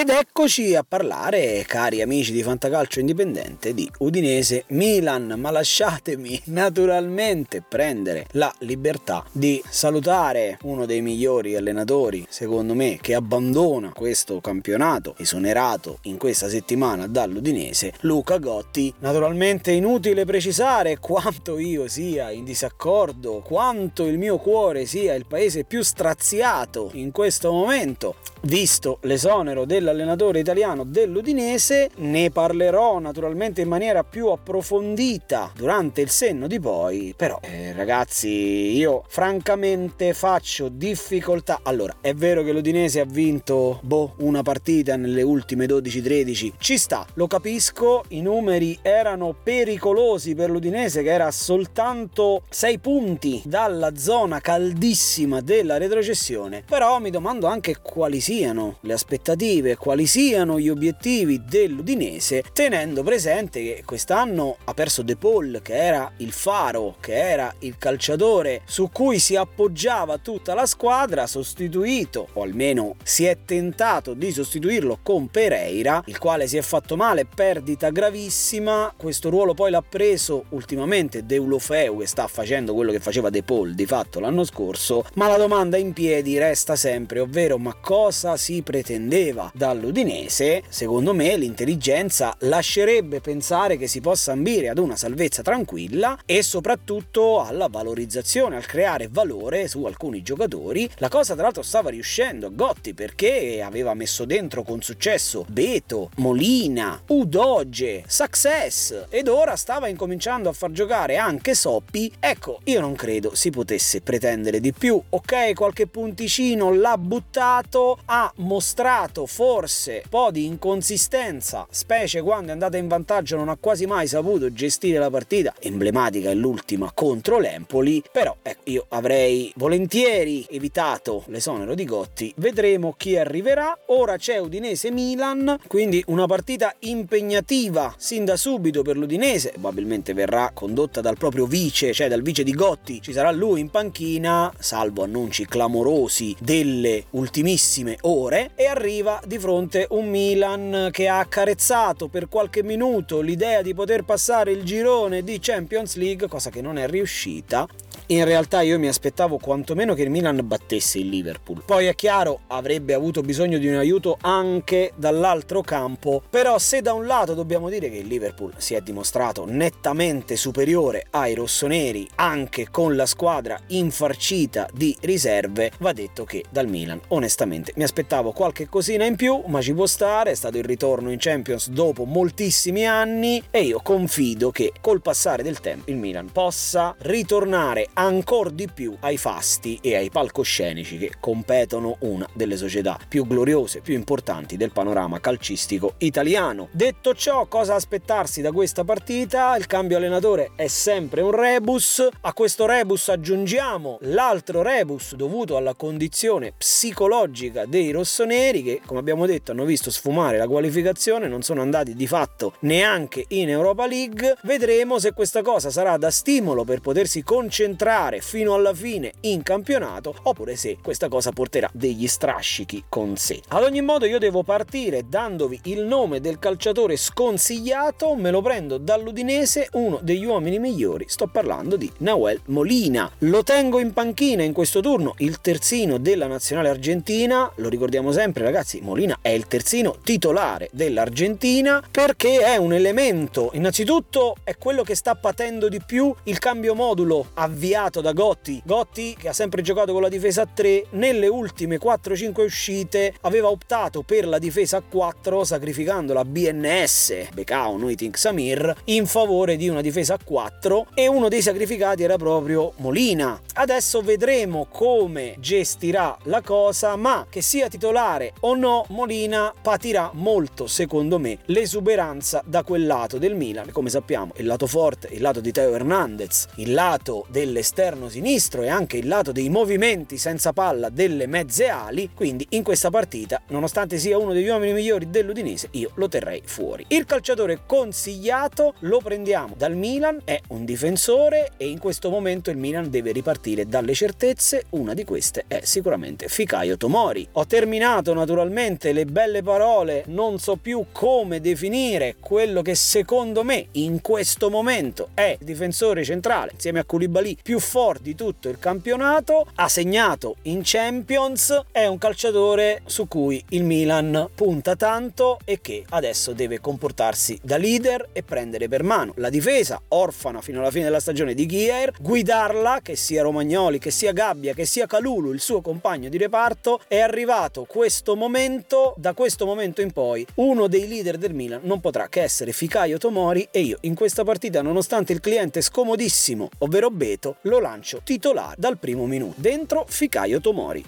Ed eccoci a parlare, cari amici di Fantacalcio Indipendente, di Udinese Milan, ma lasciatemi naturalmente prendere la libertà di salutare uno dei migliori allenatori, secondo me, che abbandona questo campionato esonerato in questa settimana dall'Udinese, Luca Gotti. Naturalmente inutile precisare quanto io sia in disaccordo, quanto il mio cuore sia il paese più straziato in questo momento visto l'esonero dell'allenatore italiano dell'Udinese, ne parlerò naturalmente in maniera più approfondita durante il senno di poi, però eh, ragazzi io francamente faccio difficoltà. Allora, è vero che l'Udinese ha vinto boh, una partita nelle ultime 12-13, ci sta, lo capisco, i numeri erano pericolosi per l'Udinese che era soltanto 6 punti dalla zona caldissima della retrocessione, però mi domando anche quali siano le aspettative, quali siano gli obiettivi dell'Udinese, tenendo presente che quest'anno ha perso De Paul, che era il faro, che era il calciatore su cui si appoggiava tutta la squadra, sostituito, o almeno si è tentato di sostituirlo con Pereira, il quale si è fatto male, perdita gravissima. Questo ruolo poi l'ha preso ultimamente Deulofeu, che sta facendo quello che faceva De Paul di fatto l'anno scorso. Ma la domanda in piedi resta sempre, ovvero ma cosa si pretendeva dall'Udinese, secondo me l'intelligenza lascerebbe pensare che si possa ambire ad una salvezza tranquilla e soprattutto alla valorizzazione, al creare valore su alcuni giocatori. La cosa tra l'altro stava riuscendo a Gotti perché aveva messo dentro con successo Beto, Molina, Udoge, Success ed ora stava incominciando a far giocare anche Soppi. Ecco, io non credo si potesse pretendere di più. Ok, qualche punticino l'ha buttato, ha mostrato forse un po' di inconsistenza, specie quando è andata in vantaggio non ha quasi mai saputo gestire la partita, emblematica è l'ultima contro l'Empoli, però ecco, io avrei volentieri evitato l'esonero di Gotti, vedremo chi arriverà, ora c'è Udinese Milan, quindi una partita impegnativa sin da subito per l'Udinese, probabilmente verrà condotta dal proprio vice, cioè dal vice di Gotti, ci sarà lui in panchina, salvo annunci clamorosi delle ultimissime ore e arriva di fronte un Milan che ha accarezzato per qualche minuto l'idea di poter passare il girone di Champions League, cosa che non è riuscita in realtà io mi aspettavo quantomeno che il Milan battesse il Liverpool. Poi è chiaro, avrebbe avuto bisogno di un aiuto anche dall'altro campo, però se da un lato dobbiamo dire che il Liverpool si è dimostrato nettamente superiore ai rossoneri anche con la squadra infarcita di riserve, va detto che dal Milan onestamente mi aspettavo qualche cosina in più, ma ci può stare, è stato il ritorno in Champions dopo moltissimi anni e io confido che col passare del tempo il Milan possa ritornare ancora di più ai fasti e ai palcoscenici che competono una delle società più gloriose, più importanti del panorama calcistico italiano. Detto ciò, cosa aspettarsi da questa partita? Il cambio allenatore è sempre un rebus, a questo rebus aggiungiamo l'altro rebus dovuto alla condizione psicologica dei rossoneri che, come abbiamo detto, hanno visto sfumare la qualificazione, non sono andati di fatto neanche in Europa League. Vedremo se questa cosa sarà da stimolo per potersi concentrare entrare fino alla fine in campionato oppure se questa cosa porterà degli strascichi con sé. Ad ogni modo io devo partire dandovi il nome del calciatore sconsigliato, me lo prendo dall'Udinese, uno degli uomini migliori, sto parlando di Nahuel Molina. Lo tengo in panchina in questo turno, il terzino della nazionale argentina, lo ricordiamo sempre ragazzi, Molina è il terzino titolare dell'Argentina perché è un elemento, innanzitutto è quello che sta patendo di più il cambio modulo avviato guidato da Gotti. Gotti, che ha sempre giocato con la difesa a 3, nelle ultime 4-5 uscite aveva optato per la difesa a 4, sacrificando la BNS, Becao, Nuiting Samir, in favore di una difesa a 4 e uno dei sacrificati era proprio Molina. Adesso vedremo come gestirà la cosa, ma che sia titolare o no, Molina patirà molto, secondo me, l'esuberanza da quel lato del Milan. Come sappiamo, il lato forte, il lato di Teo Hernandez, il lato delle dell'esterno sinistro e anche il lato dei movimenti senza palla delle mezze ali, quindi in questa partita, nonostante sia uno degli uomini migliori dell'Udinese, io lo terrei fuori. Il calciatore consigliato lo prendiamo dal Milan, è un difensore e in questo momento il Milan deve ripartire dalle certezze, una di queste è sicuramente Ficaio Tomori. Ho terminato naturalmente le belle parole, non so più come definire quello che secondo me in questo momento è difensore centrale insieme a Koulibaly più forte di tutto il campionato, ha segnato in Champions, è un calciatore su cui il Milan punta tanto e che adesso deve comportarsi da leader e prendere per mano la difesa orfana fino alla fine della stagione di Ghier, guidarla che sia Romagnoli, che sia Gabbia, che sia Calulu, il suo compagno di reparto, è arrivato questo momento, da questo momento in poi uno dei leader del Milan non potrà che essere Ficaio Tomori e io in questa partita nonostante il cliente scomodissimo, ovvero Beto, lo lancio titolare dal primo minuto. Dentro Ficaio Tomori.